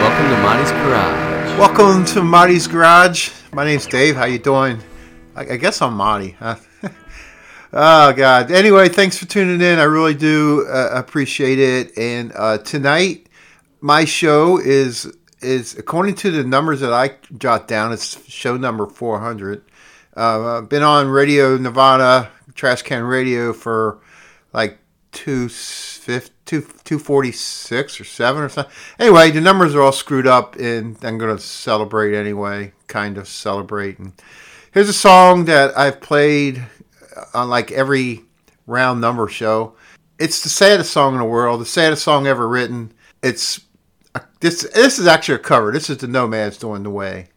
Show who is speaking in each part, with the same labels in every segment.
Speaker 1: Welcome to Monty's Garage.
Speaker 2: Welcome to Marty's Garage. My name's Dave. How you doing? I, I guess I'm Marty. Huh? oh God. Anyway, thanks for tuning in. I really do uh, appreciate it. And uh, tonight, my show is is according to the numbers that I jot down. It's show number 400. Uh, I've been on Radio Nevada, Trash Can Radio for like two fifty two two forty six or seven or something. Anyway, the numbers are all screwed up, and I'm gonna celebrate anyway. Kind of celebrate. And here's a song that I've played uh, on like every round number show. It's the saddest song in the world, the saddest song ever written. It's this. This is actually a cover. This is the Nomads doing the way.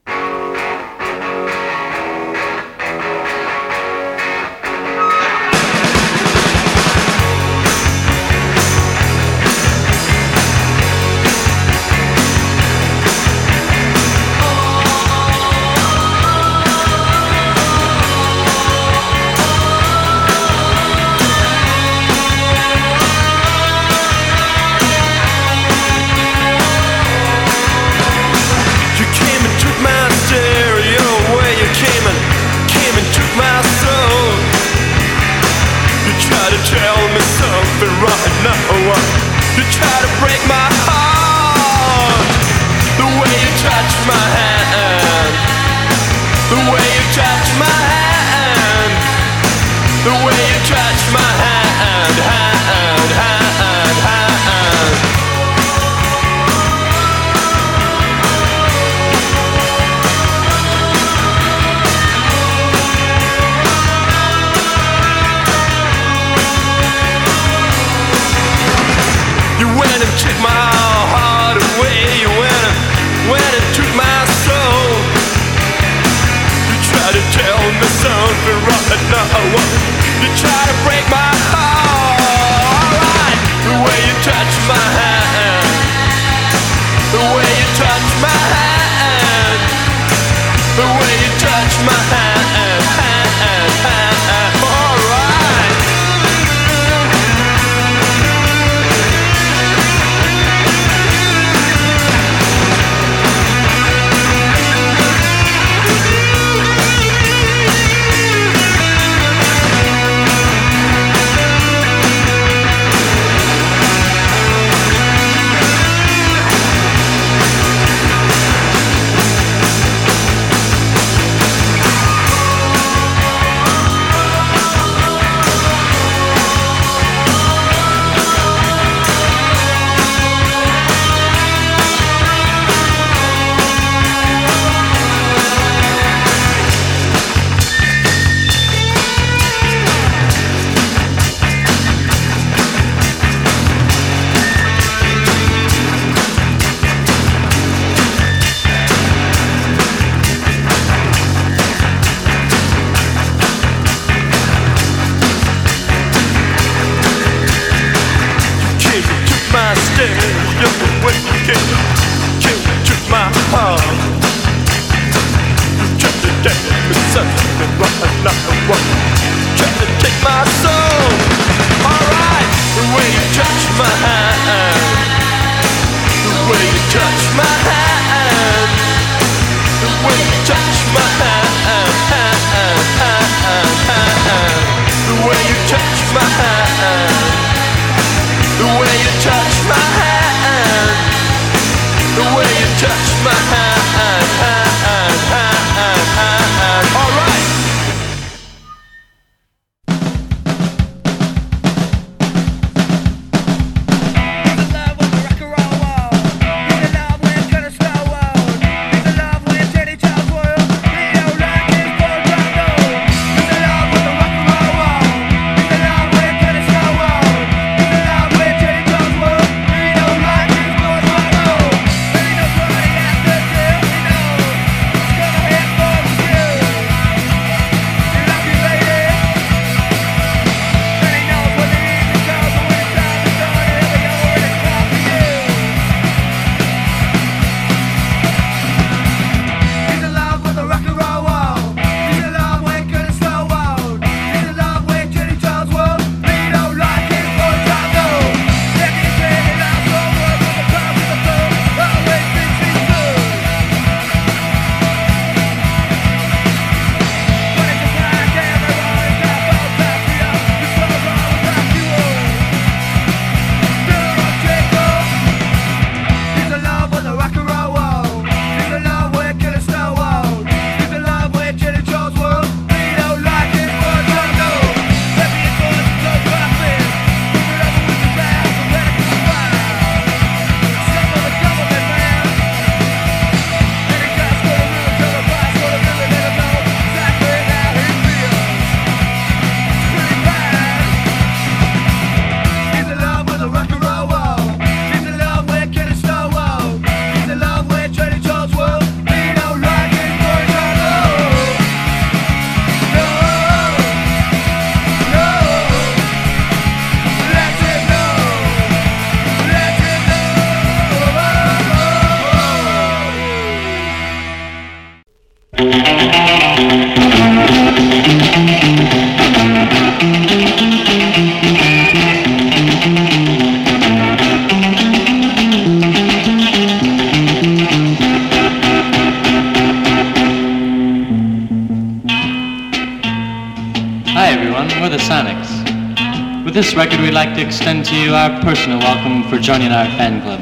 Speaker 3: This record, we'd like to extend to you our personal welcome for joining our fan club.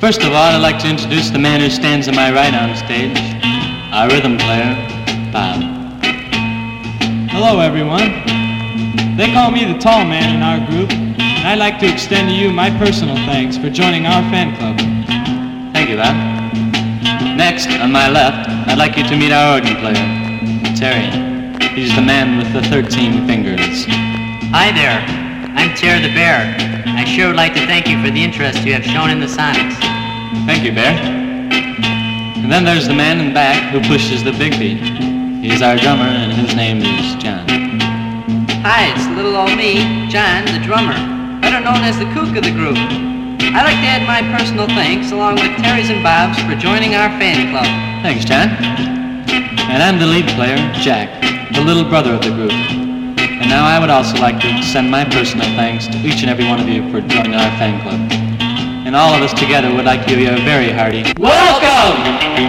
Speaker 3: First of all, I'd like to introduce the man who stands to my right on stage, our rhythm player, Bob.
Speaker 4: Hello, everyone. They call me the tall man in our group, and I'd like to extend to you my personal thanks for joining our fan club.
Speaker 3: Thank you, Bob. Next, on my left, I'd like you to meet our organ player, Terry. He's the man with the 13 fingers.
Speaker 5: Hi there. I'm Tear the Bear. I sure would like to thank you for the interest you have shown in the Sonics.
Speaker 3: Thank you, Bear. And then there's the man in the back who pushes the big beat. He's our drummer, and his name is John.
Speaker 5: Hi, it's little old me, John, the drummer, better known as the kook of the group. I'd like to add my personal thanks, along with Terry's and Bob's, for joining our fan club.
Speaker 3: Thanks, John. And I'm the lead player, Jack, the little brother of the group. And now I would also like to send my personal thanks to each and every one of you for joining our fan club. And all of us together would like to give you a very hearty welcome!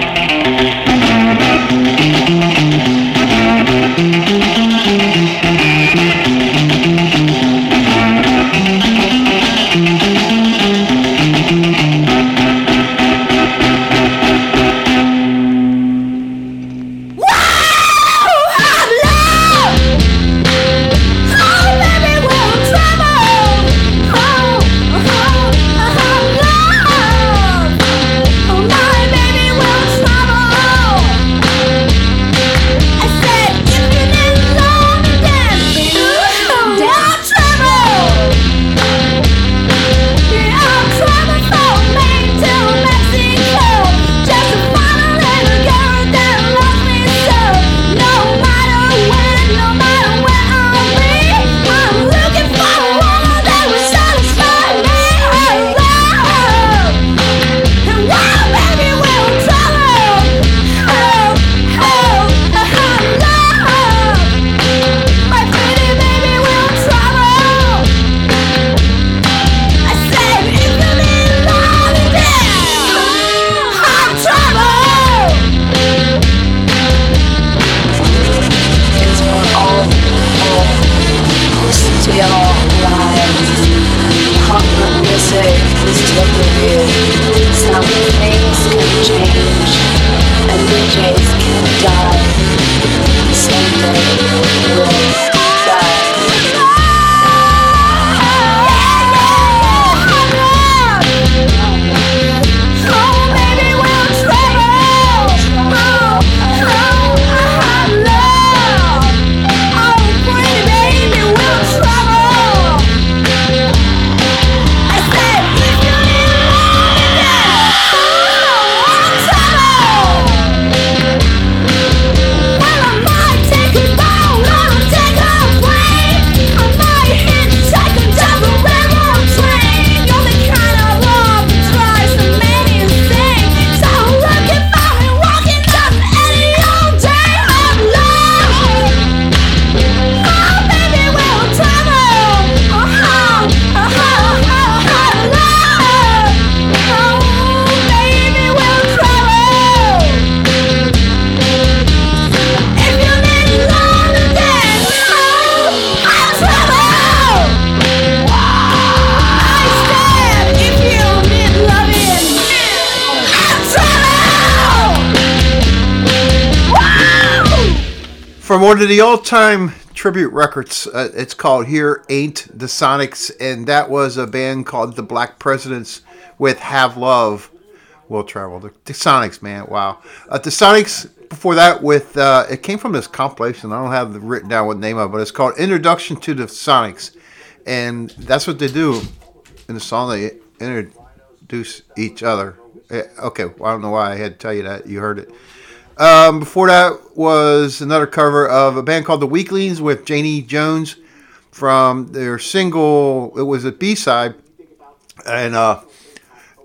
Speaker 1: One of the all-time tribute records, uh, it's called "Here Ain't the Sonics," and that was a band called the Black Presidents with "Have Love." Will travel the, the Sonics, man. Wow, uh, the Sonics. Before that, with uh, it came from this compilation. I don't have written down what name of, it, but it's called "Introduction to the Sonics," and that's what they do in the song. They introduce each other. Eh, Okay, well, I don't know why I had to tell you that. You heard it. Um, before that was another cover of a band called The Weaklings with Janie Jones from their single. It was a B side, and uh,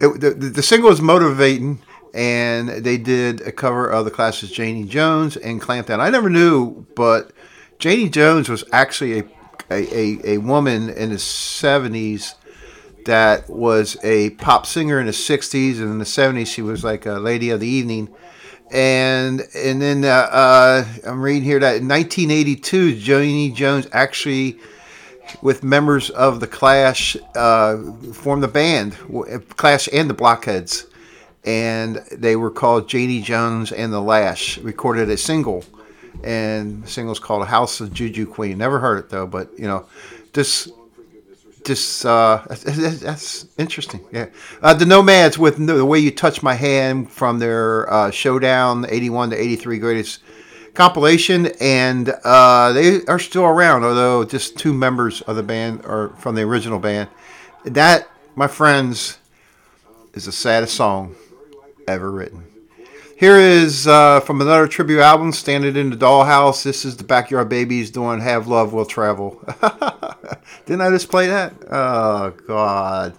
Speaker 1: it, the, the single is Motorvatin',
Speaker 6: and they did a cover of the Clash's Janie Jones and Clampdown. I never knew, but Janie Jones was actually a a, a, a woman in the 70s that was a pop singer in the 60s and in the 70s she was like a lady of the evening and and then uh, uh, I'm reading here that in 1982 Janie Jones actually with members of the Clash uh, formed the band Clash and the Blockheads. And they were called Janie Jones and the Lash recorded a single. And the single's called House of Juju Queen. Never heard it though but you know this just uh, that's, interesting. Yeah, uh, the Nomads with the way you touch my hand from their uh, Showdown '81 to '83 greatest compilation, and uh, they are still around, although just two members of the band are from the original band. That, my friends, is the saddest song ever written. Here is uh, from another tribute album, Standing in the Dollhouse. This is the Backyard Babies doing Have Love Will Travel. Didn't I just play that? Oh, God.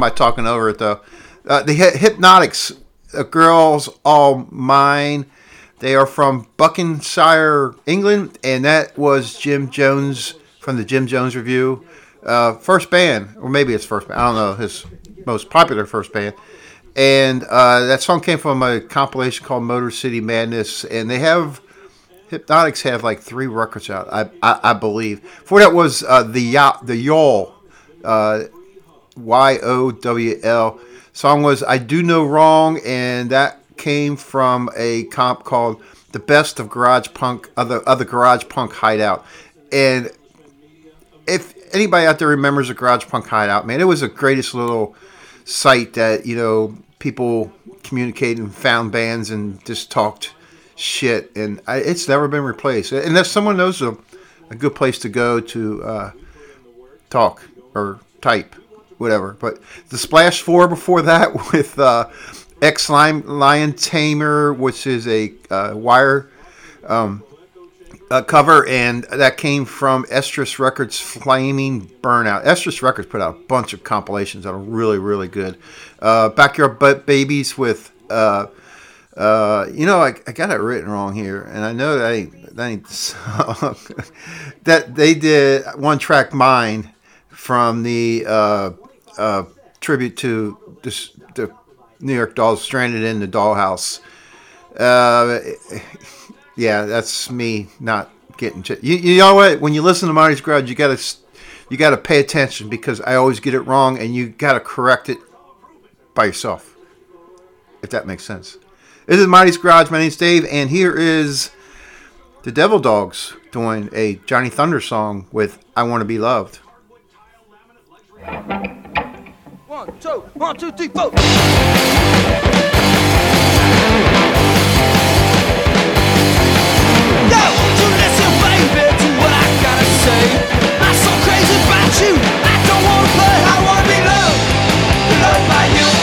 Speaker 1: Am I talking over it though? Uh, the Hy- Hypnotics, uh, girls all mine. They are from Buckinghamshire, England, and that was Jim Jones from the Jim Jones Review. Uh, first band, or maybe it's first band. I don't know his most popular first band. And uh, that song came from a compilation called Motor City Madness, and they have Hypnotics have like three records out, I I, I believe. For that was uh, the Ya- the uh, Y O W L. Song was I Do No Wrong, and that came from a comp called The Best of Garage Punk, other other Garage Punk Hideout, and if anybody out there remembers the Garage Punk Hideout, man, it was the greatest little site that you know people communicated and found bands and just talked shit, and I, it's never been replaced. Unless someone knows a, a good place to go to uh, talk or type, whatever. But the Splash Four before that with uh, Ex Lion Tamer, which is a uh, wire um, uh, cover, and that came from Estrus Records' Flaming Burnout. Estrus Records put out a bunch of compilations that are really, really good. Uh, Backyard Butt Babies with, uh, uh, you know, I, I got it written wrong here, and I know that ain't, that ain't the song. that they did one track mine from the uh, tribute to this, the New York Dolls, Stranded in the Dollhouse. Uh, yeah, that's me not getting. Ch- you, you know what? When you listen to Marty's Garage, you gotta you got to pay attention because I always get it wrong, and you got to correct it by yourself. If that makes sense. This is Marty's Garage. My name's Dave, and here is the Devil Dogs doing a Johnny Thunder song with "I Want to Be Loved."
Speaker 6: One, two, one, two, three, four. You listen, baby, to what I gotta say? I'm so crazy about you. I don't wanna play. I wanna be loved, loved by you.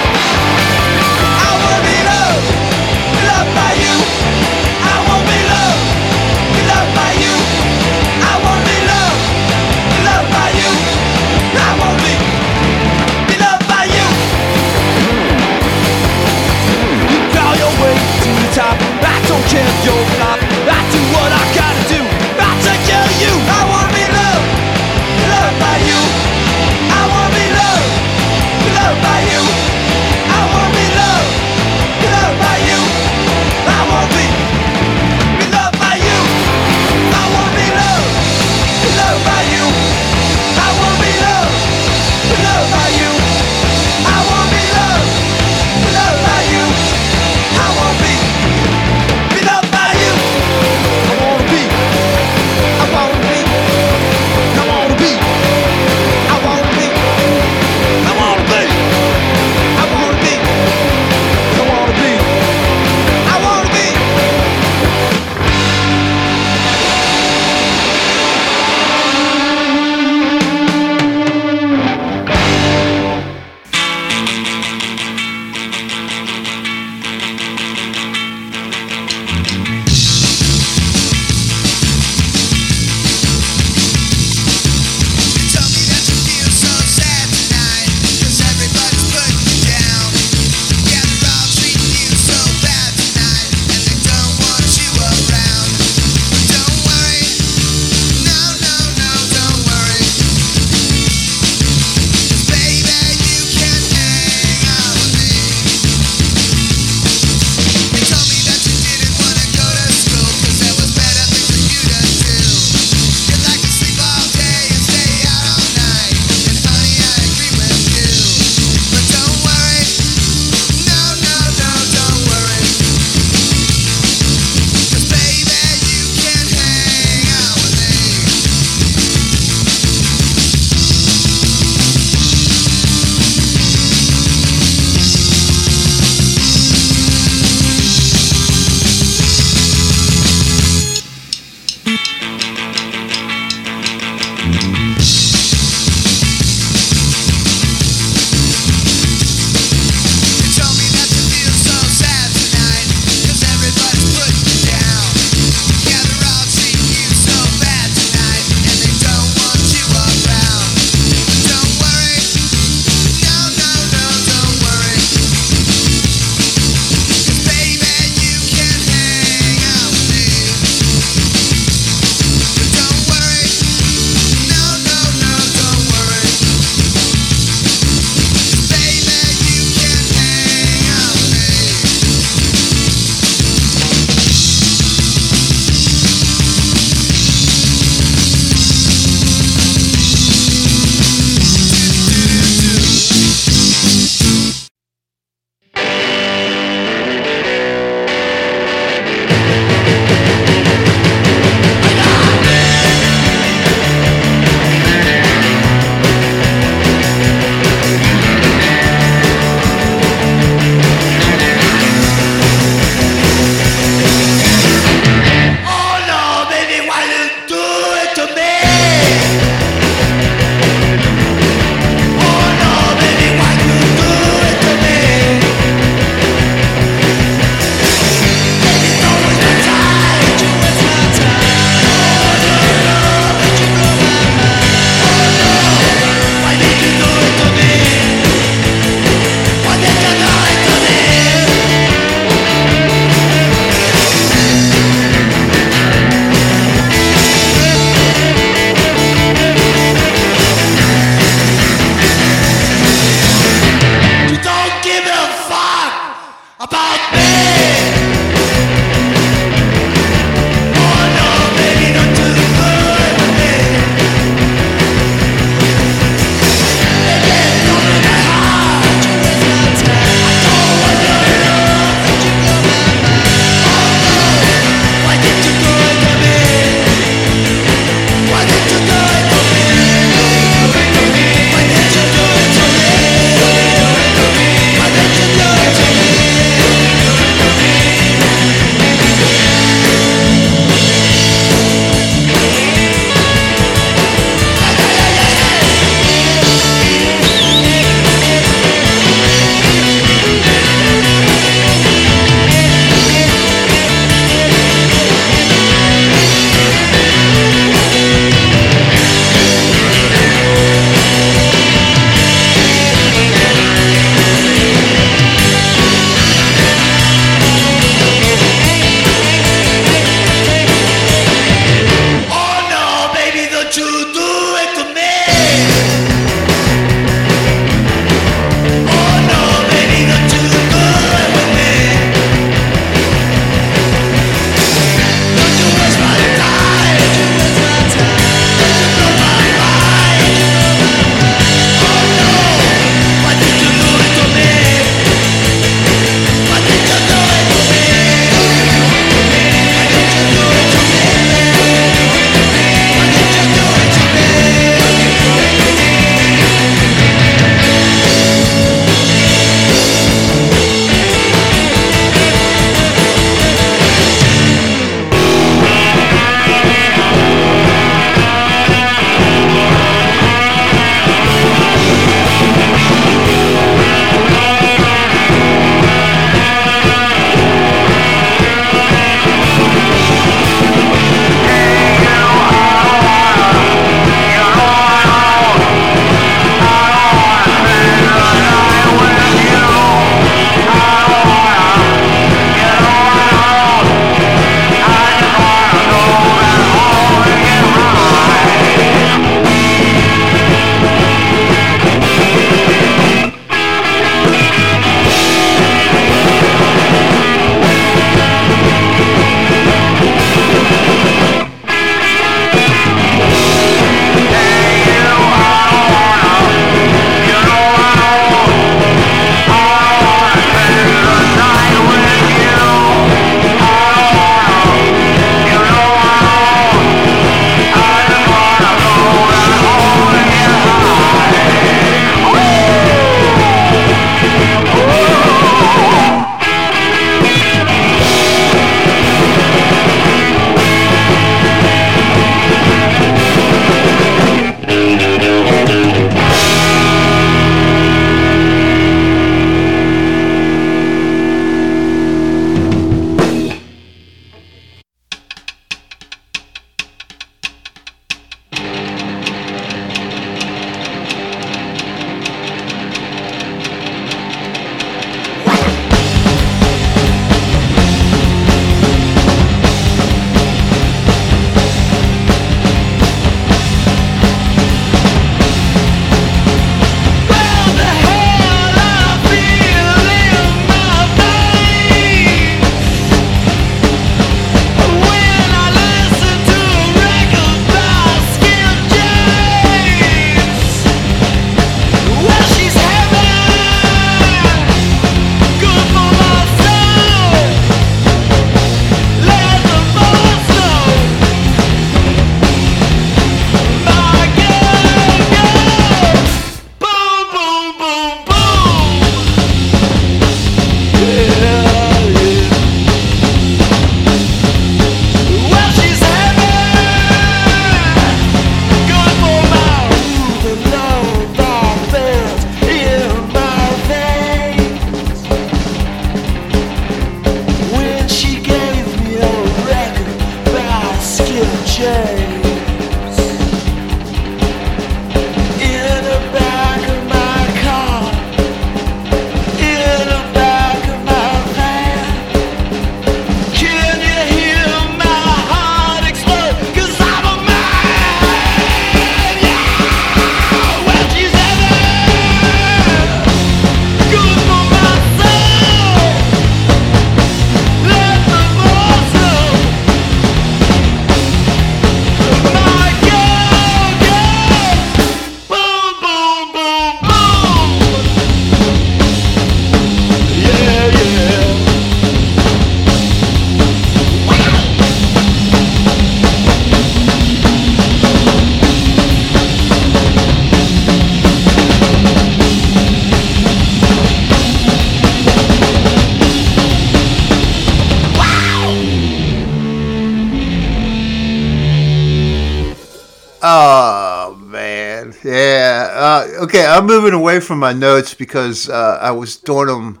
Speaker 1: I'm moving away from my notes because uh, I was doing them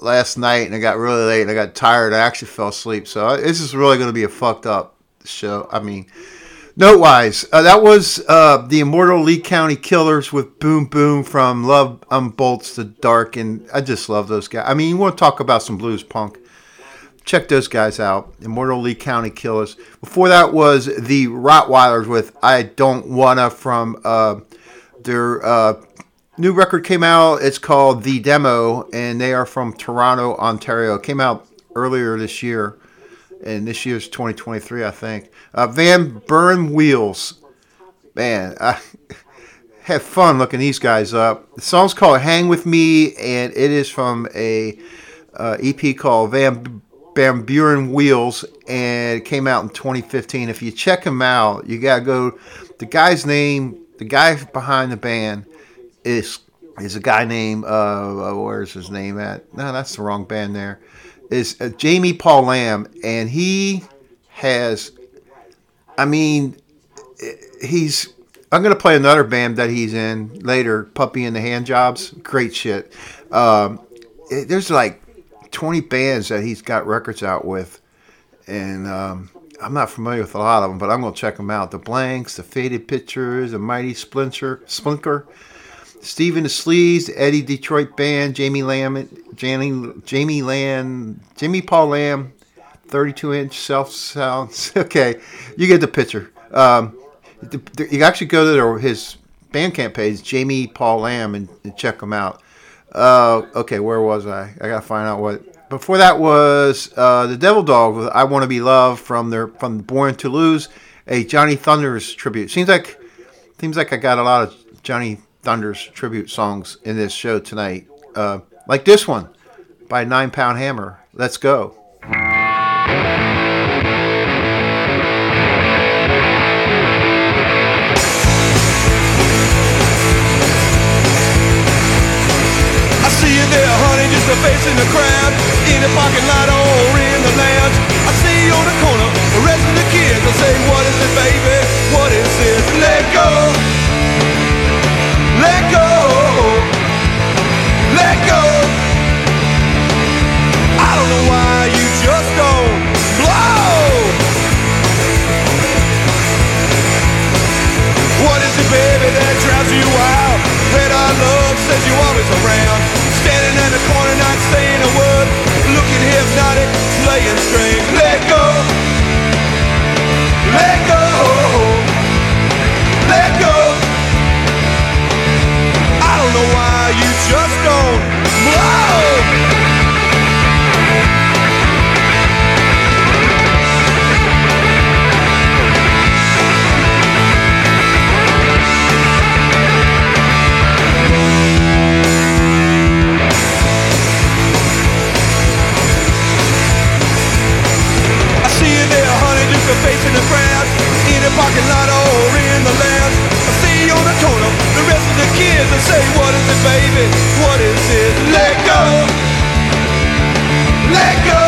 Speaker 1: last night and I got really late and I got tired. I actually fell asleep. So I, this is really going to be a fucked up show. I mean, note wise, uh, that was uh, the Immortal Lee County Killers with Boom Boom from Love Unbolts the Dark. And I just love those guys. I mean, you want to talk about some blues punk. Check those guys out. Immortal Lee County Killers. Before that was the Rottweilers with I Don't Wanna from uh, their uh, new record came out. It's called The Demo, and they are from Toronto, Ontario. It came out earlier this year, and this year's 2023, I think. Uh, Van Buren Wheels. Man, I had fun looking these guys up. The song's called Hang With Me, and it is from a uh, EP called Van Van Buren Wheels, and it came out in 2015. If you check him out, you gotta go. The guy's name, the guy behind the band, is is a guy named uh, where's his name at? No, that's the wrong band. There is uh, Jamie Paul Lamb, and he has. I mean, he's. I'm gonna play another band that he's in later. Puppy and the Hand Jobs, great shit. Um, it, there's like 20 bands that he's got records out with, and um, I'm not familiar with a lot of them, but I'm gonna check them out. The Blanks, the Faded Pictures, the Mighty Splinter, Splinter, Stephen the Sleaze, Eddie Detroit Band, Jamie Lamb, Jamie, Jamie Lamb, Jimmy Paul Lamb, 32 inch self sounds. okay, you get the picture. Um, the, the, you actually go to their, his Bandcamp page, Jamie Paul Lamb, and, and check them out. Uh, okay, where was I? I gotta find out what. Before that was uh, the Devil Dog with "I Want to Be Loved" from their from Born to Lose, a Johnny Thunders tribute. Seems like seems like I got a lot of Johnny Thunders tribute songs in this show tonight, uh, like this one by Nine Pound Hammer. Let's go.
Speaker 2: A face in the crowd. In the parking lot or in the lounge. I see you on the corner, arresting the kids. I say, what is it, baby? What is this? Let go. Let go. Let go. I don't know why you just don't blow. What is it, baby, that drives you out? That our love says you always around. Standing in the corner, not saying a word. Looking hypnotic, playing strange. Let go. Let go. Let go. I don't know why you just In the
Speaker 7: crowd In a parking lot or in
Speaker 2: the lounge I see you on the corner the rest of the kids And say, what is it, baby? What is it? Let go!
Speaker 8: Let go!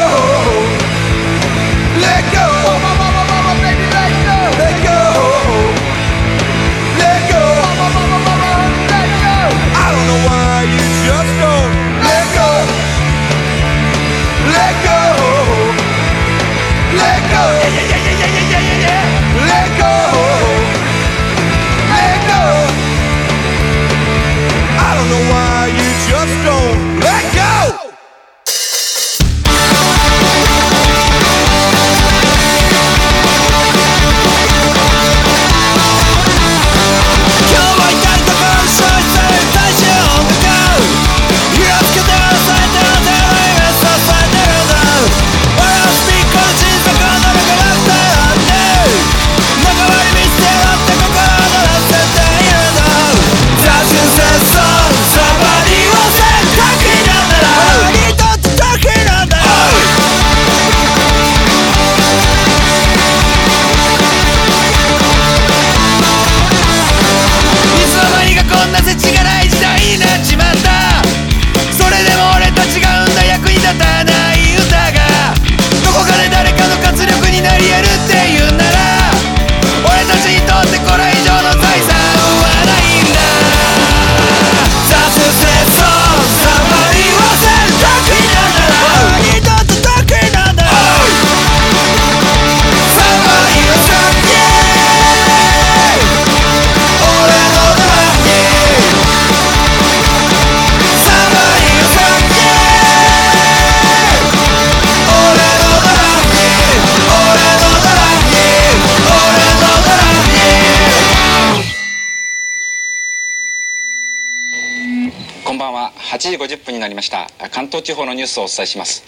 Speaker 7: した。関東地方のニュースをお伝えします、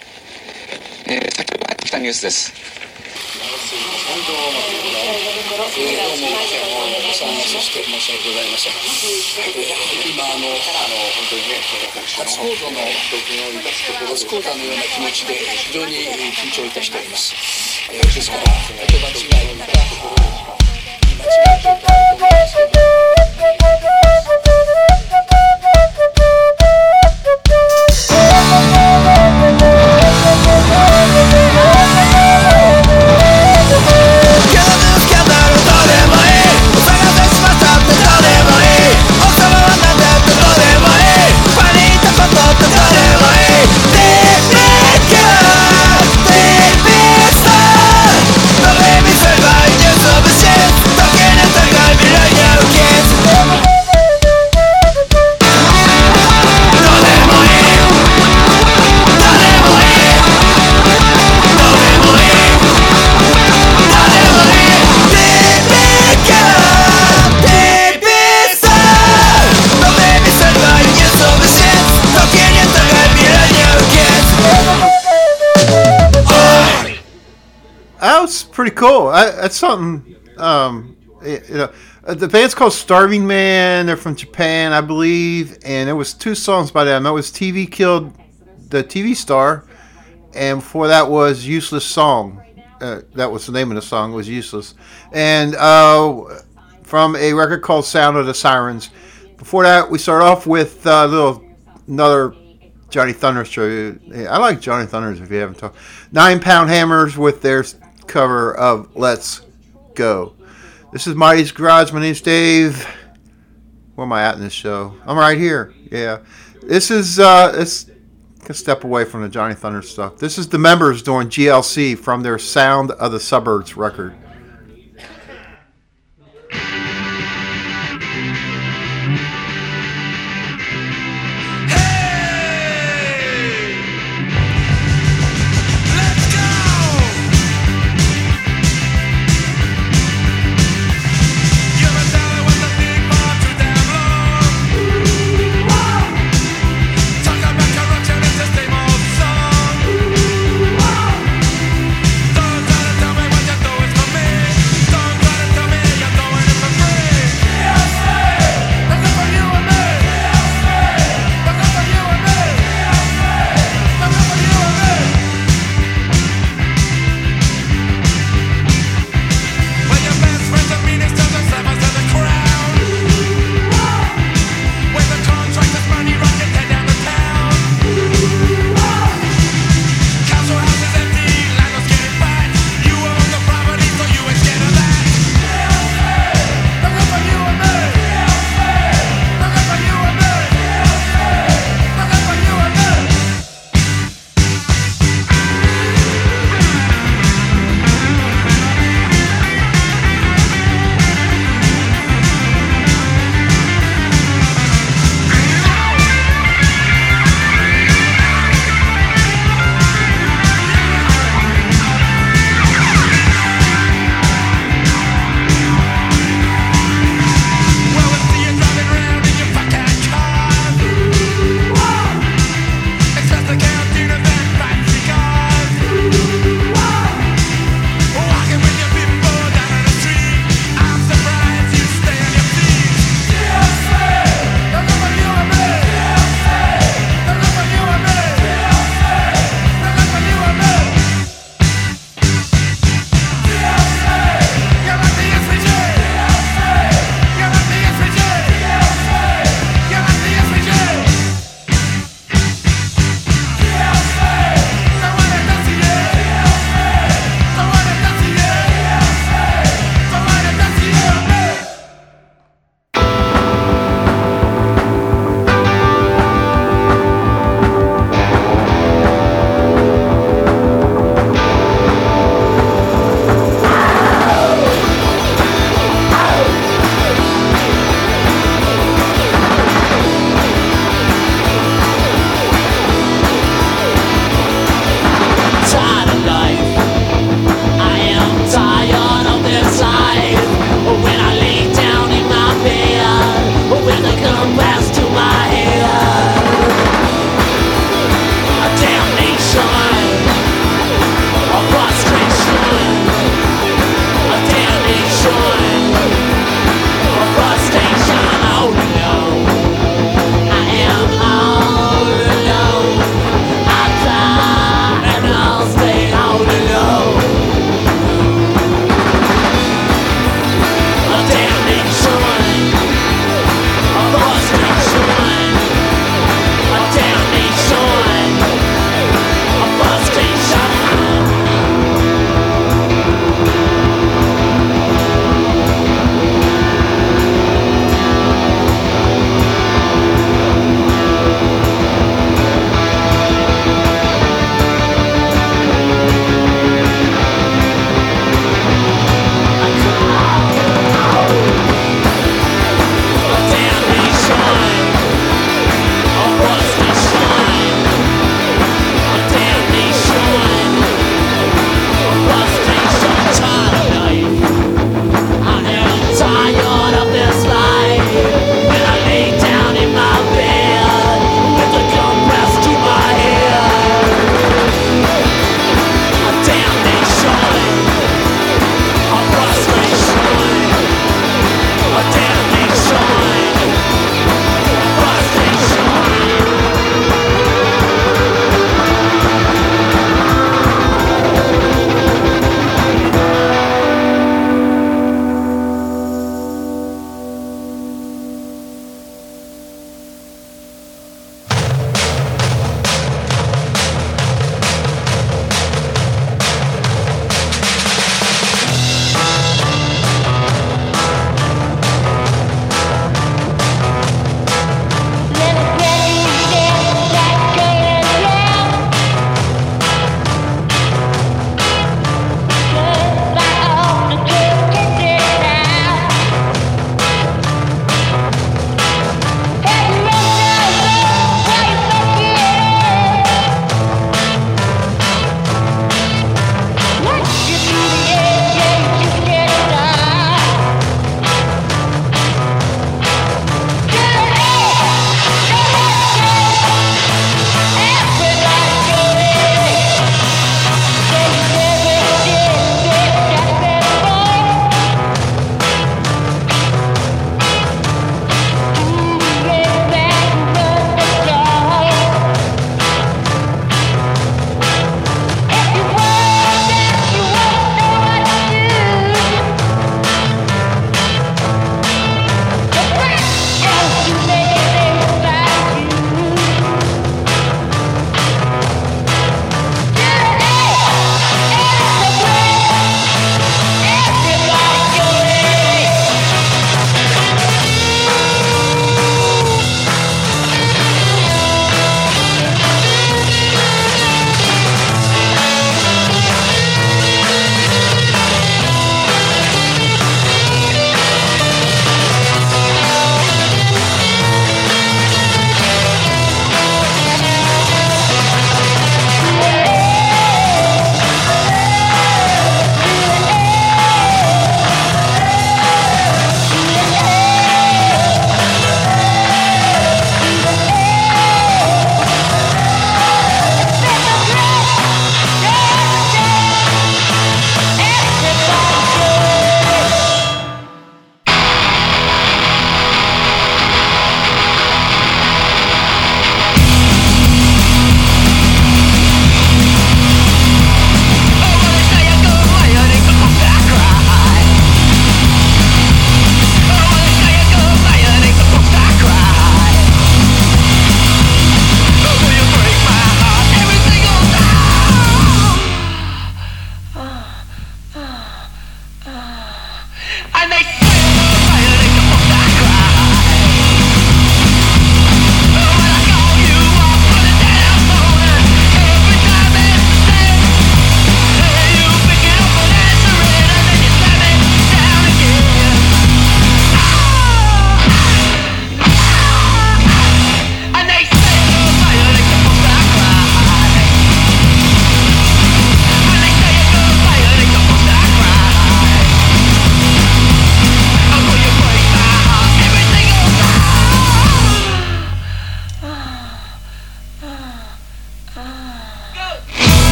Speaker 7: えー、先ほど入ってきたニュースです。
Speaker 6: 今あのあの本当にね初講座の初講座のような気持ちで非常に緊張いたしております。えーですから言葉違い言い間違い
Speaker 1: cool. I, that's something. Um, you know, uh, the band's called Starvingman. They're from Japan, I believe, and there was two songs by them. That was TV killed the TV star, and before that was Useless Song. Uh, that was the name of the song. Was Useless, and uh, from a record called Sound of the Sirens. Before that, we start off with uh, a little another Johnny Thunders tribute. I like Johnny Thunders if you haven't talked. Nine Pound Hammers with their cover of Let's Go. This is Mottey's Garage. My name's Dave. Where am I at in this show? I'm right here. Yeah. This is, uh, it's a step away from the Johnny Thunder stuff. This is the members doing GLC from their Sound of the Suburbs record.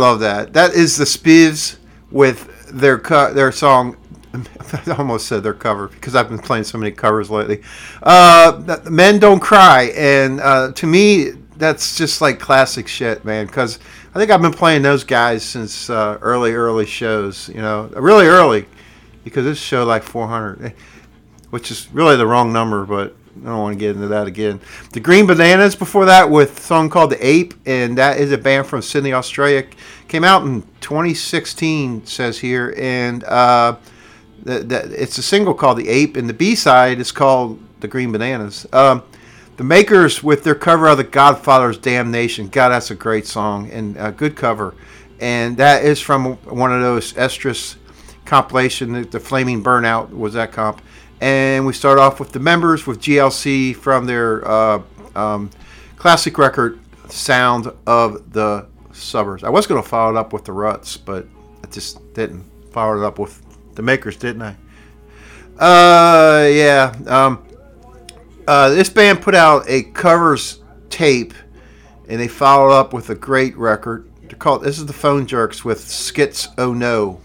Speaker 1: Love that. That is the Spivs with their co- their song. I almost said their cover because I've been playing so many covers lately. Uh, Men Don't Cry, and uh, to me, that's just like classic shit, man. Because I think I've been playing those guys since uh, early, early shows. You know, really early, because this show like 400, which is really the wrong number, but I don't want to get into that again. The Green Bananas before that with a song called The Ape, and that is a band from Sydney, Australia. Came out in 2016, says here, and uh, it's a single called The Ape, and the B side is called The Green Bananas. Um, the Makers with their cover of The Godfather's Damn Nation. God, that's a great song and a good cover. And that is from one of those Estrus compilation. The, the Flaming Burnout was that comp and we start off with the members with GLC from their uh, um, classic record "Sound of the Suburbs." I was going to follow it up with the Ruts, but I just didn't. Follow it up with the Makers, didn't I? Uh, yeah. Um, uh, this band put out a covers tape, and they followed up with a great record. They're called. This is the Phone Jerks with "Skitz Oh No."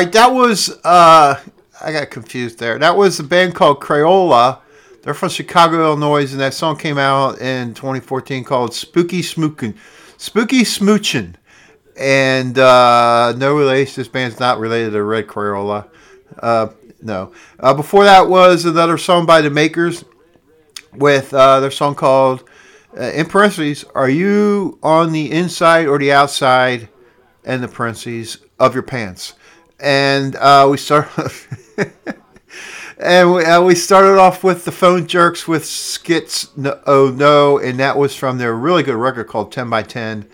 Speaker 9: Right,
Speaker 1: that was uh, I got confused there. That was a band called Krayola. They're from Chicago, Illinois, and that song came out in 2014 called "Spooky Smookin'," "Spooky Smoochin'," and uh, no relation. This band's not related to Red Crayola. Uh, no. Uh, before that was another song by the Makers with uh, their song called uh, in parentheses. Are you on the inside or the outside? And the parentheses of your pants and uh, we start and we, uh, we started off with the phone jerks with Skitz no, oh no and that was from their really good record called 10 by 10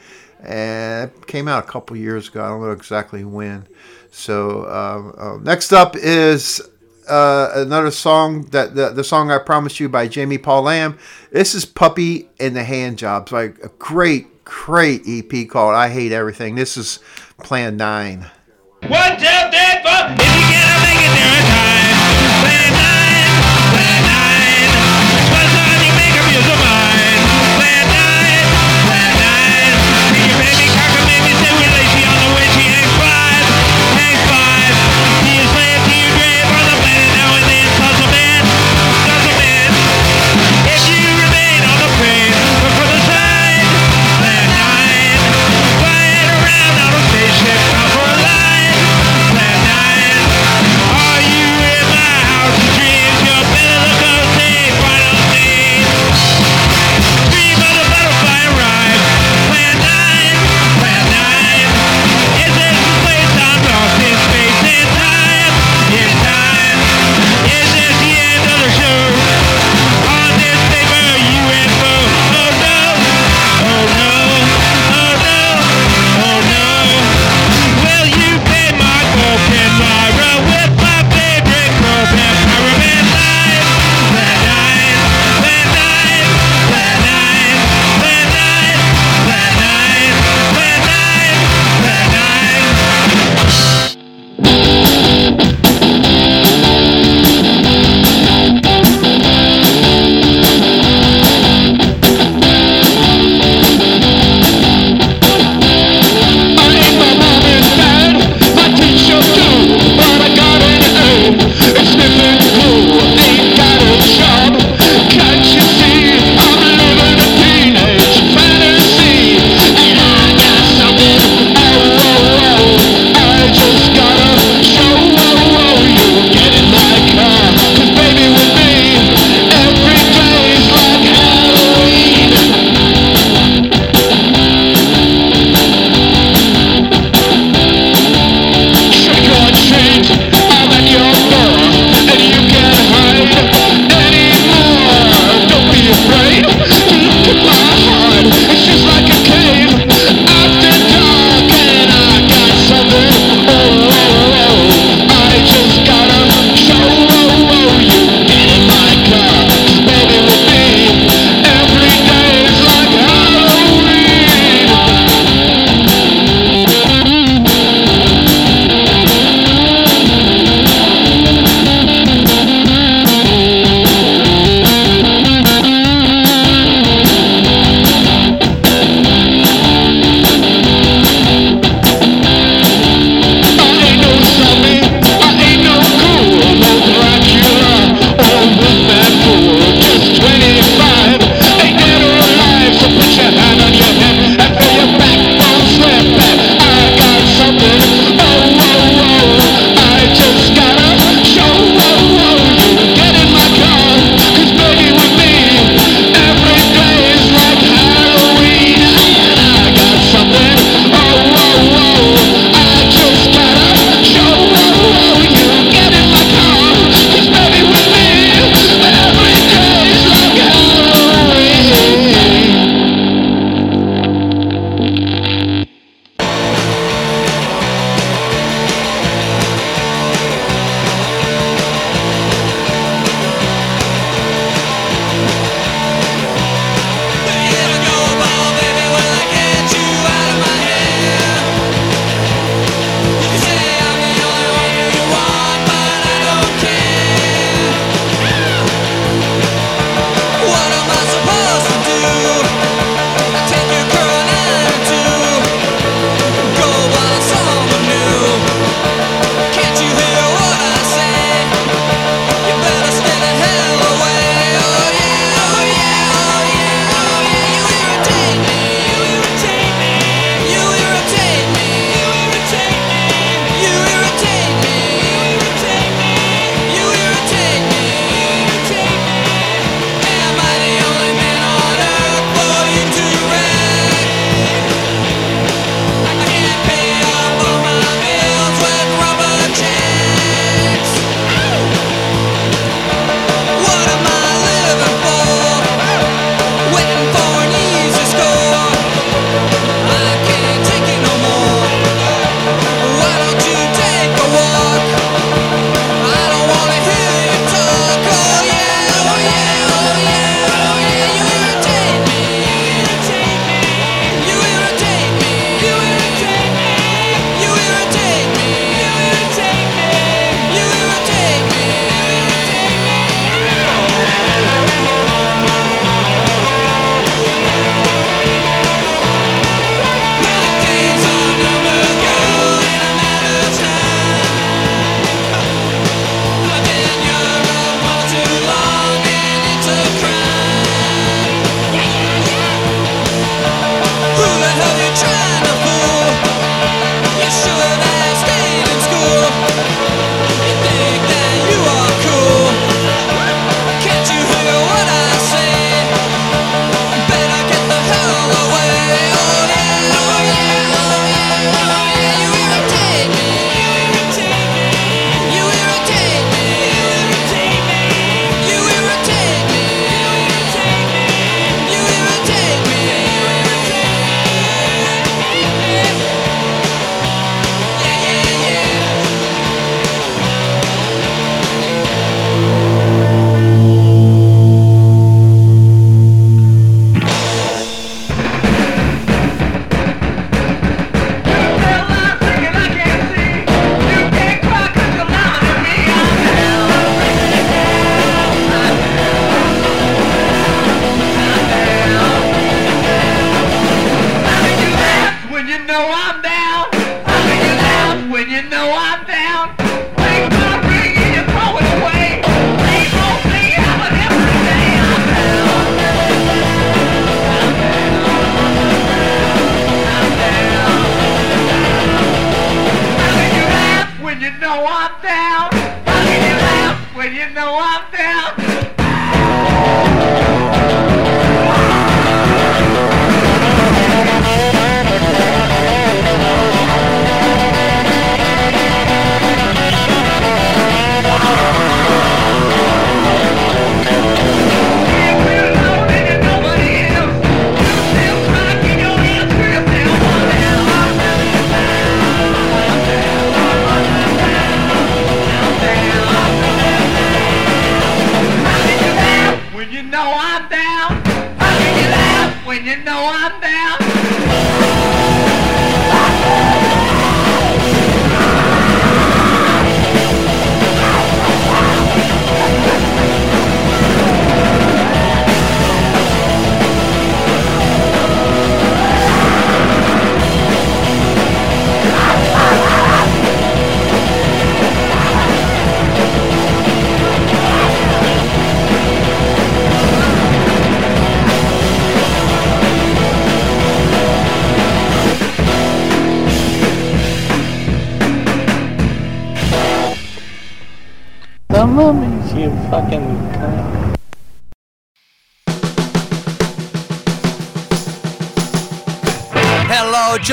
Speaker 1: and it came out a couple years ago. I don't know exactly when. So um, uh, next up is uh, another song that the, the song i promised you by jamie paul lamb. This is puppy and the hand jobs like a great great ep called i hate everything. This is plan 9
Speaker 10: One, two, three, four. If you cannot make it there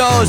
Speaker 6: Hello,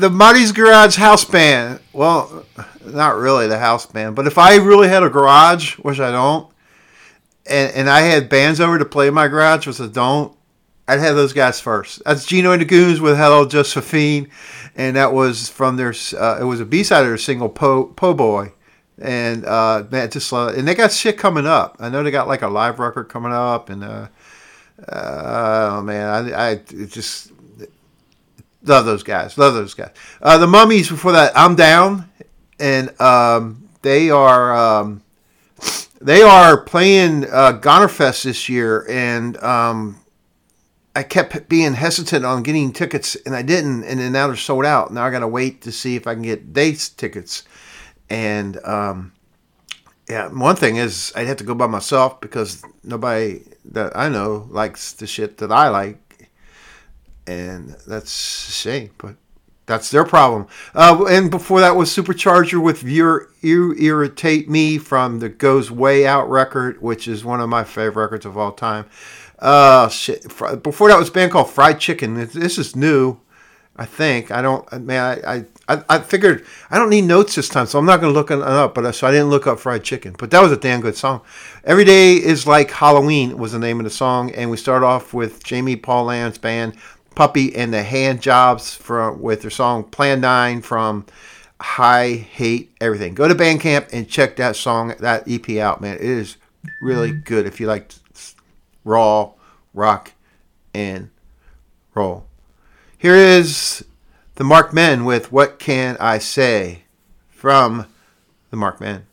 Speaker 1: the Mottey's Garage House Band. Well, not really the house band, but if I really had a garage, which I don't, and, and I had bands over to play in my garage, which I don't, I'd have those guys first. That's Gino and the Goons with Hello Josephine, and that was from their. Uh, it was a B side of their single Po Po Boy, and uh, just it. and they got shit coming up. I know they got like a live record coming up, and uh, uh, oh man, I, I just love those guys. Love those guys. Uh, the Mummies before that, I'm down, and um, they are um, they are playing uh, Gonerfest this year, and um, I kept being hesitant on getting tickets, and I didn't, and then now they're sold out. Now I got to wait to see if I can get dates tickets, and um, yeah, one thing is I'd have to go by myself because nobody that I know likes the shit that I like and that's a shame, but that's their problem. Uh, and before that was Supercharger with "You Irritate Me" from the Goes Way Out record, which is one of my favorite records of all time. Uh, shit. Before that was a band called Fryd Chicken. This is new, I think. I don't. Man, I I, I figured I don't need notes this time, so I'm not going to look it up. But uh, so I didn't look up Fryd Chicken. But that was a damn good song. Every day is like Halloween was the name of the song, and we start off with Jamie Paul Land's band Puppy and the Hand Jobs from with their song Plan 9 from I Hate Everything. Go to Bandcamp and check that song, that EP out, man. It is really mm-hmm. good if you like raw rock and roll. Here is the Marked Men with What Can I Say from the Marked Men.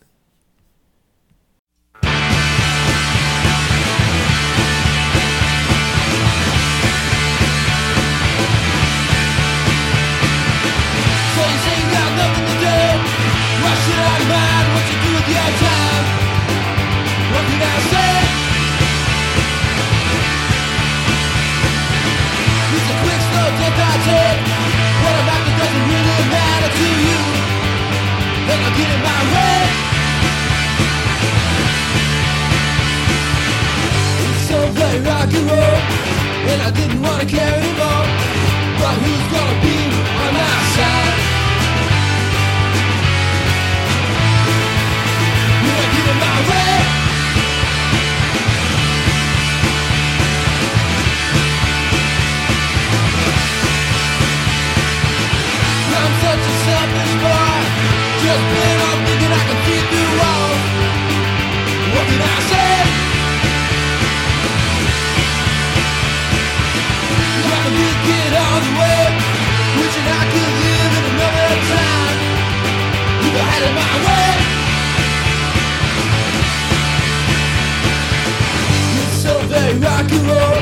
Speaker 9: rock and roll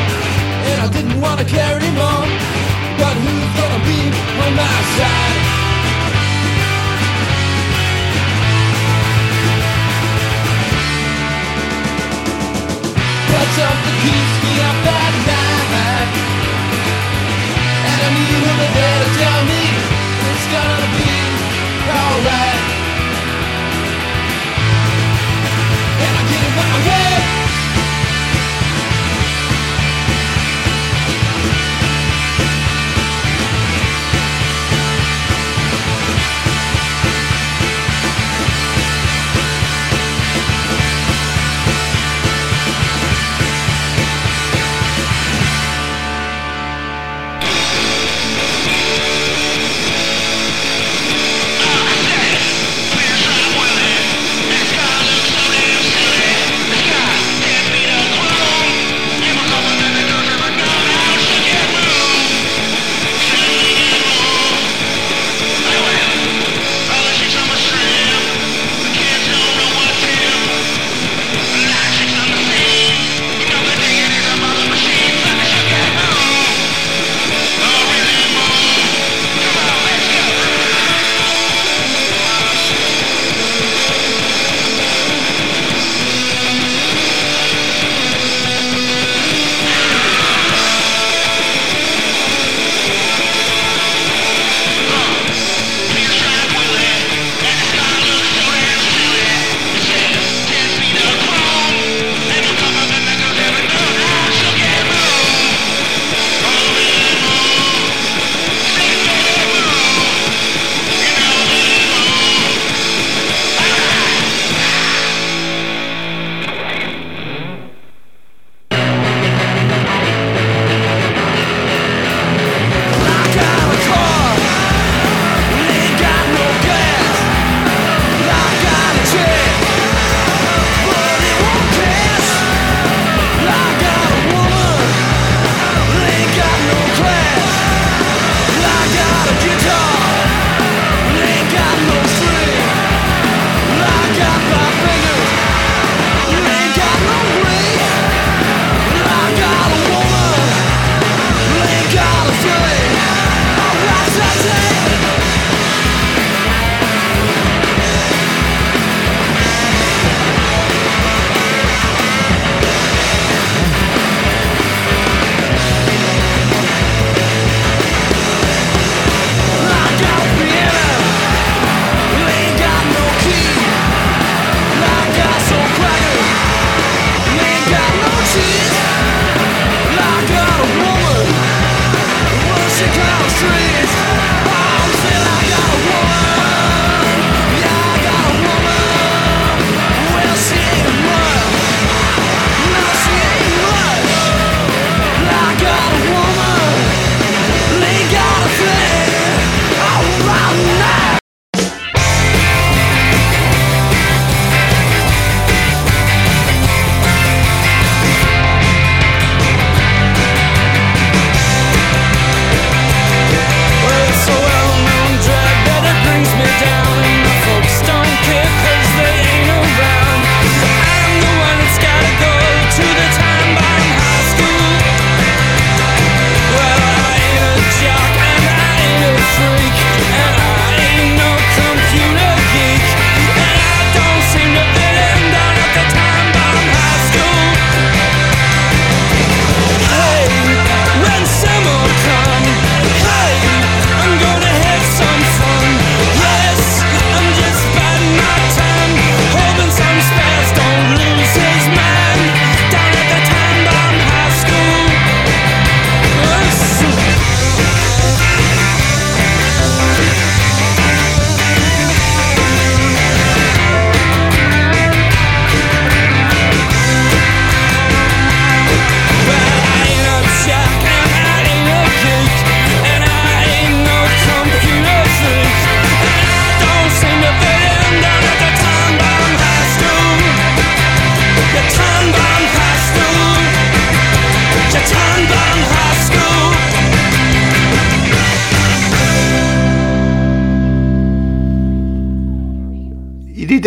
Speaker 9: And I didn't want to care anymore But who's gonna be on my side? Something keeps me up at night And I need a there to tell me It's gonna be alright Yeah!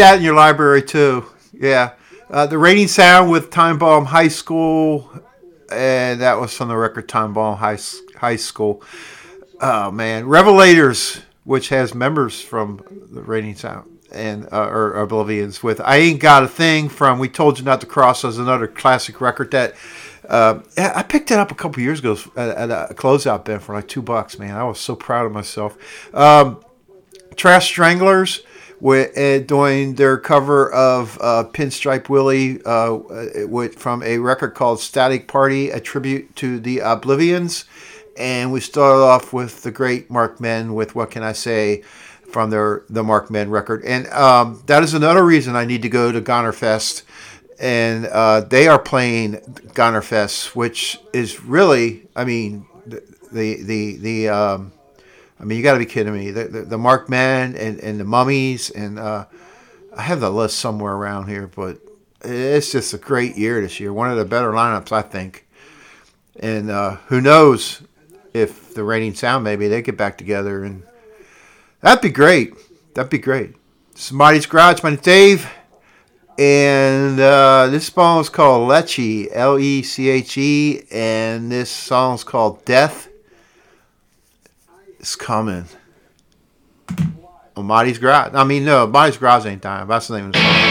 Speaker 1: That in your library too. Yeah. Uh, the Reigning Sound with Time Bomb High School, and that was from the record Time Bomb High, High School. Oh man, Revelators, which has members from the Reigning Sound and uh, or Oblivians with I Ain't Got a Thing from We Told You Not to Cross as another classic record that uh, I picked it up a couple years ago at, a closeout bin for like two bucks. Man, I was so proud of myself. Um, Trash Stranglers doing their cover of uh, Pinstripe Willie uh, from a record called Static Party, a tribute to the Oblivians. And we started off with the great Marked Men with What Can I Say from their the Marked Men record. And um, that is another reason I need to go to Gonerfest. And uh, they are playing Gonerfest, which is really, I mean, the the the, the um, I mean, you got to be kidding me. The, the, the Marked Men and, and the Mummies, and uh, I have the list somewhere around here, but it's just a great year this year. One of the better lineups, I think. And uh, who knows if the Rating Sound, maybe they get back together, and that'd be great. That'd be great. Mottey's Garage. My name's Dave. And uh, this song is called Leche, L E C H E, and this song's called Death is coming. Mottey's Garage. I mean, no, Mottey's Garage ain't dying. That's the name of the song.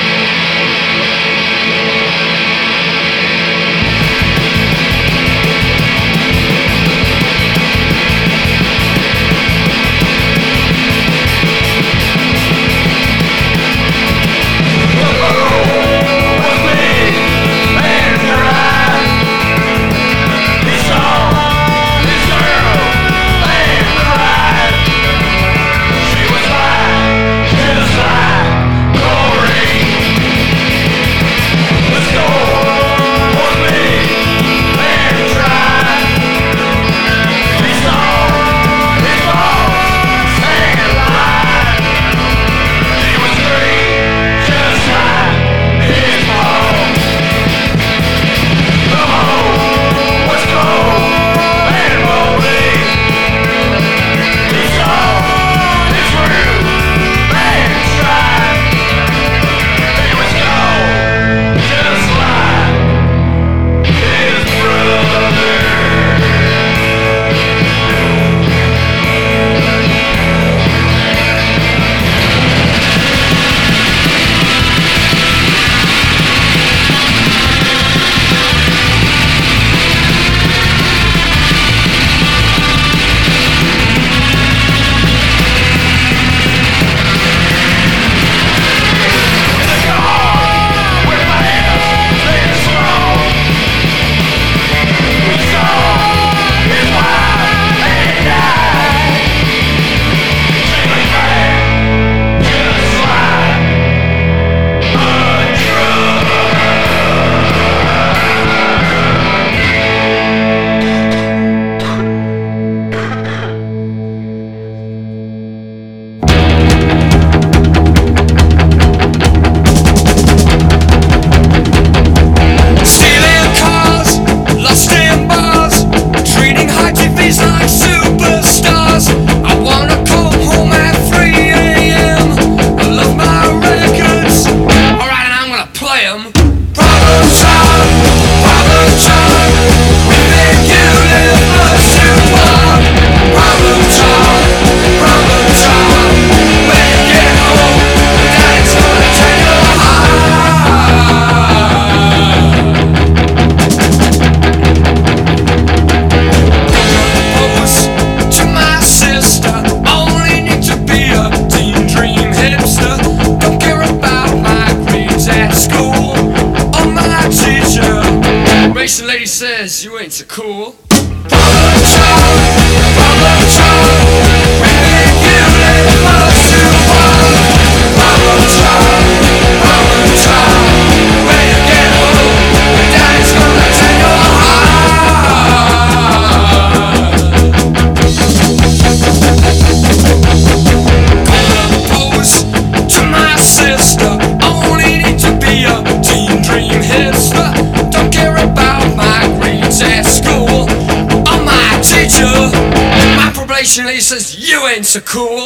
Speaker 6: So cool.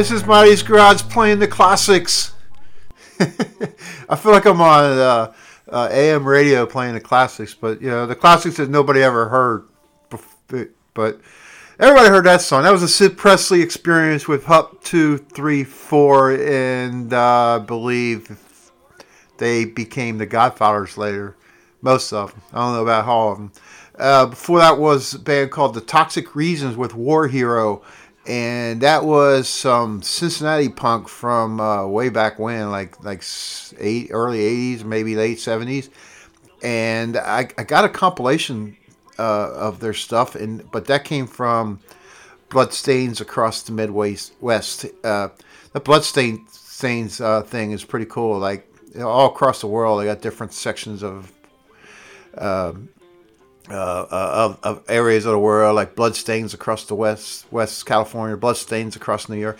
Speaker 1: This is Mottey's Garage playing the classics. I feel like I'm on uh, uh, AM radio playing the classics, but you know the classics that nobody ever heard. But everybody heard that song. That was a Sid Presley experience with Up Two, Three, Four, and uh, I believe they became the Godfathers later. Most of them. I don't know about all of them. Uh, before that was a band called The Toxic Reasons with War Hero, and that was some Cincinnati punk from uh, way back when, like like eight, early '80s, maybe late '70s. And I, I got a compilation uh, of their stuff, and but that came from Bloodstains across the Midwest. West. Uh, the Bloodstain stains uh, thing is pretty cool. Like all across the world, they got different sections of um, uh, uh, of, of areas of the world, like bloodstains across the west, West California, bloodstains across New York,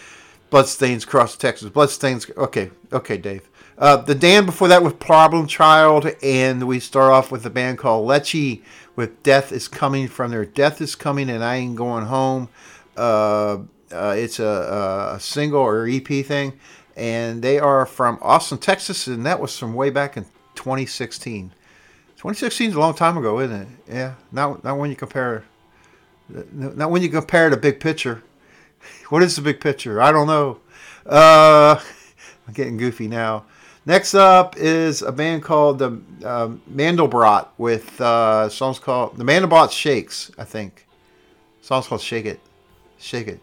Speaker 1: bloodstains across Texas, bloodstains. Okay, okay, Dave. Uh, the Dan before that was Problem Child, and we start off with a band called Leche with Death is Coming from their Death is Coming, and I Ain't Going Home. Uh, uh, it's a, a single or EP thing, and they are from Austin, Texas, and that was from way back in 2016. 2016 is a long time ago, isn't it? Yeah. Not not when you compare. Not when you compare the big picture. What is the big picture? I don't know. Uh, I'm getting goofy now. Next up is a band called the um, Mandelbrot with uh, songs called the Mandelbrot Shakes. I think. Song's called Shake It, Shake It.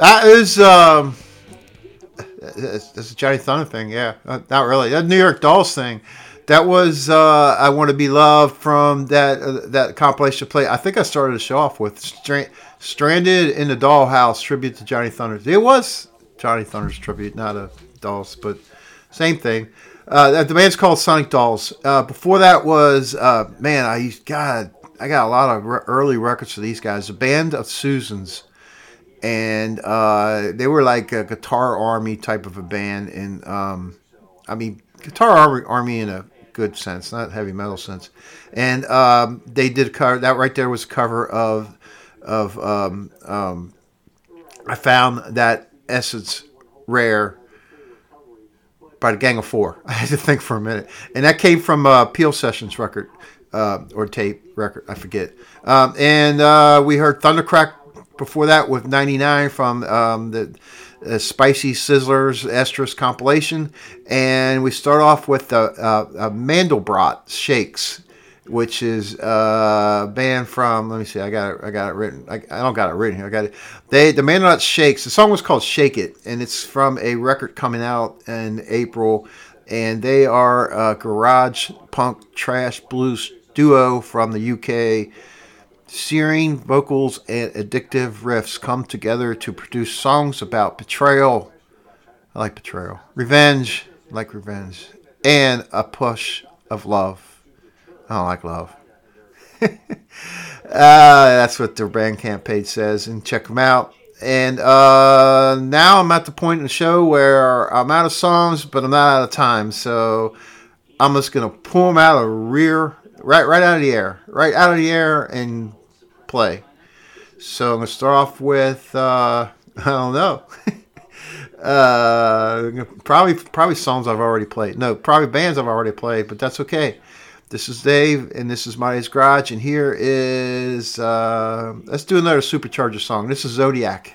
Speaker 1: That is um, that's, a Johnny Thunder thing. Yeah, Uh, not really. That New York Dolls thing. That was uh, I want to be loved from that uh, that compilation play. I think I started the show off with Stra- "Stranded in the Dollhouse" tribute to Johnny Thunder. It was Johnny Thunder's tribute, not a Dolls, but same thing. Uh, the band's called Sonic Dolls. Uh, before that was uh, man, I God. I got a lot of re- early records for these guys. The band of Susans and uh, they were like a guitar army type of a band and um, i mean guitar army, army in a good sense not heavy metal sense. And um, they did a cover that right there was a cover of of um, um, i found that essence rare by the gang of four. I had to think for a minute. And that came from uh, peel sessions record uh, or tape record i forget. Um, and uh, we heard thundercrack before that with 99 from um, the uh, Spicy Sizzlers Estrus compilation. And we start off with the uh, Mandelbrot Shakes, which is uh, a band from, let me see, I got it, I got it written. I, I don't got it written here. I got it. They, the Mandelbrot Shakes, the song was called Shake It, and it's from a record coming out in April. And they are a garage punk trash blues duo from the UK searing vocals and addictive riffs come together to produce songs about betrayal. I like betrayal. Revenge, I like revenge. And a push of love. I don't like love. uh, that's what their Bandcamp page says. And check them out. And uh, now I'm at the point in the show where I'm out of songs, but I'm not out of time. So I'm just gonna pull them out of rear, right, right out of the air, right out of the air, and play. So I'm gonna start off with uh, I don't know. uh, probably probably songs I've already played. No, probably bands I've already played, but that's okay. This is Dave, and this is Mottey's Garage, and here is uh, let's do another Supercharger song. This is Zodiac.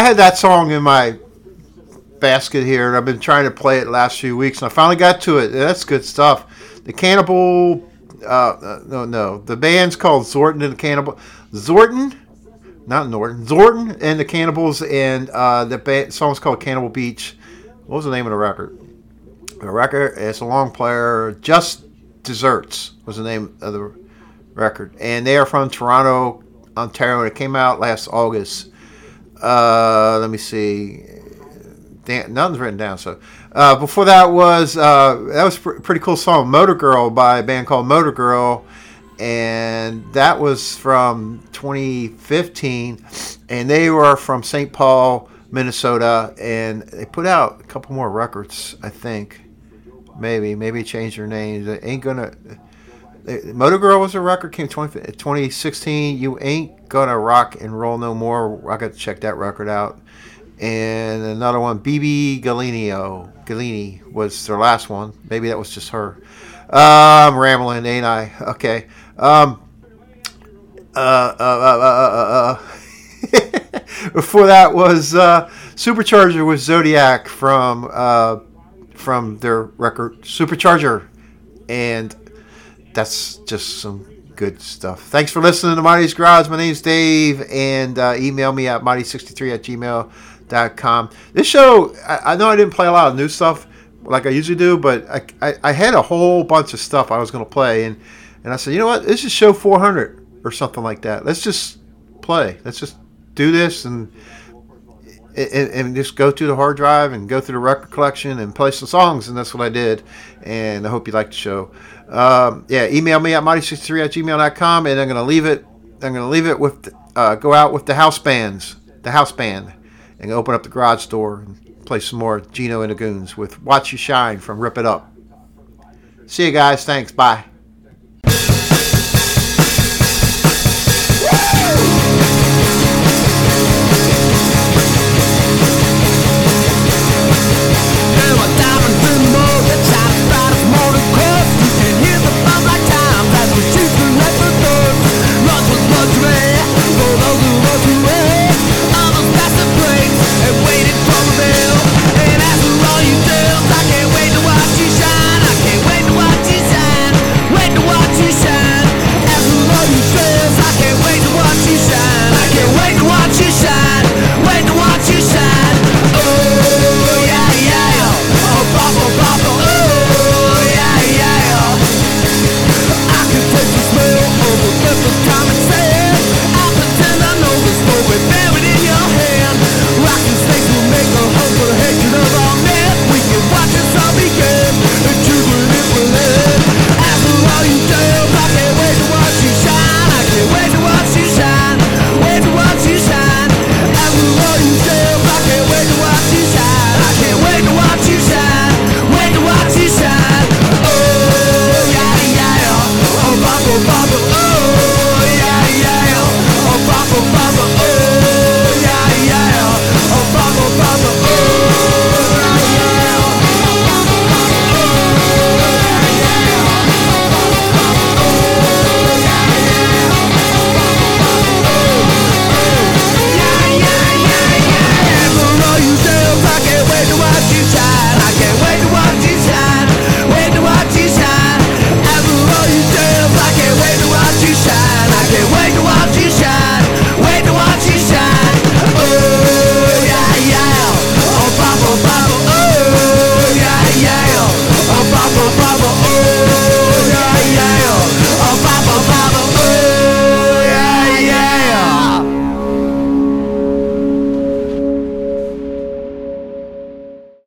Speaker 1: I had that song in my basket here, and I've been trying to play it last few weeks, and I finally got to it. That's good stuff. The Cannibal. Uh, uh, no, no. The band's called Zorton and the Cannibal. Zorton, not Norton. Zorton and the Cannibals, and uh, the song's called Cannibal Beach. What was the name of the record? The record. It's a long player. Just Desserts was the name of the record, and they are from Toronto, Ontario. It came out last August. Uh, let me see. Nothing's written down. So uh, before that was uh, that was a pr- pretty cool song, Motor Girl by a band called Motor Girl, and that was from 2015, and they were from St. Paul, Minnesota, and they put out a couple more records, I think. Maybe, maybe change their names. They ain't gonna. Motor Girl was a record came 20, 2016. You ain't gonna rock and roll no more. I got to check that record out. And another one, BB Galinio. Galini was their last one. Maybe that was just her. Uh, I'm rambling, ain't I? Okay. Um, uh, uh, uh, uh, uh, uh. Before that was uh, Supercharger with Zodiac from uh, from their record Supercharger, and that's just some good stuff. Thanks for listening to Mottey's Garage. My name's Dave, and uh, email me at marty63 at gmail.com. This show, I, I know I didn't play a lot of new stuff like I usually do, but I, I, I had a whole bunch of stuff I was going to play, and, and I said, you know what, this is show 400 or something like that. Let's just play. Let's just do this and and, and just go through the hard drive and go through the record collection and play some songs, and that's what I did. And I hope you liked the show. Um, yeah, email me at marty63 at gmail.com, and I'm going to leave it. I'm going to leave it with uh, go out with the house bands, the house band, and open up the garage door and play some more Gino and the Goons with "Watch You Shine" from Rip It Up. See you guys. Thanks. Bye.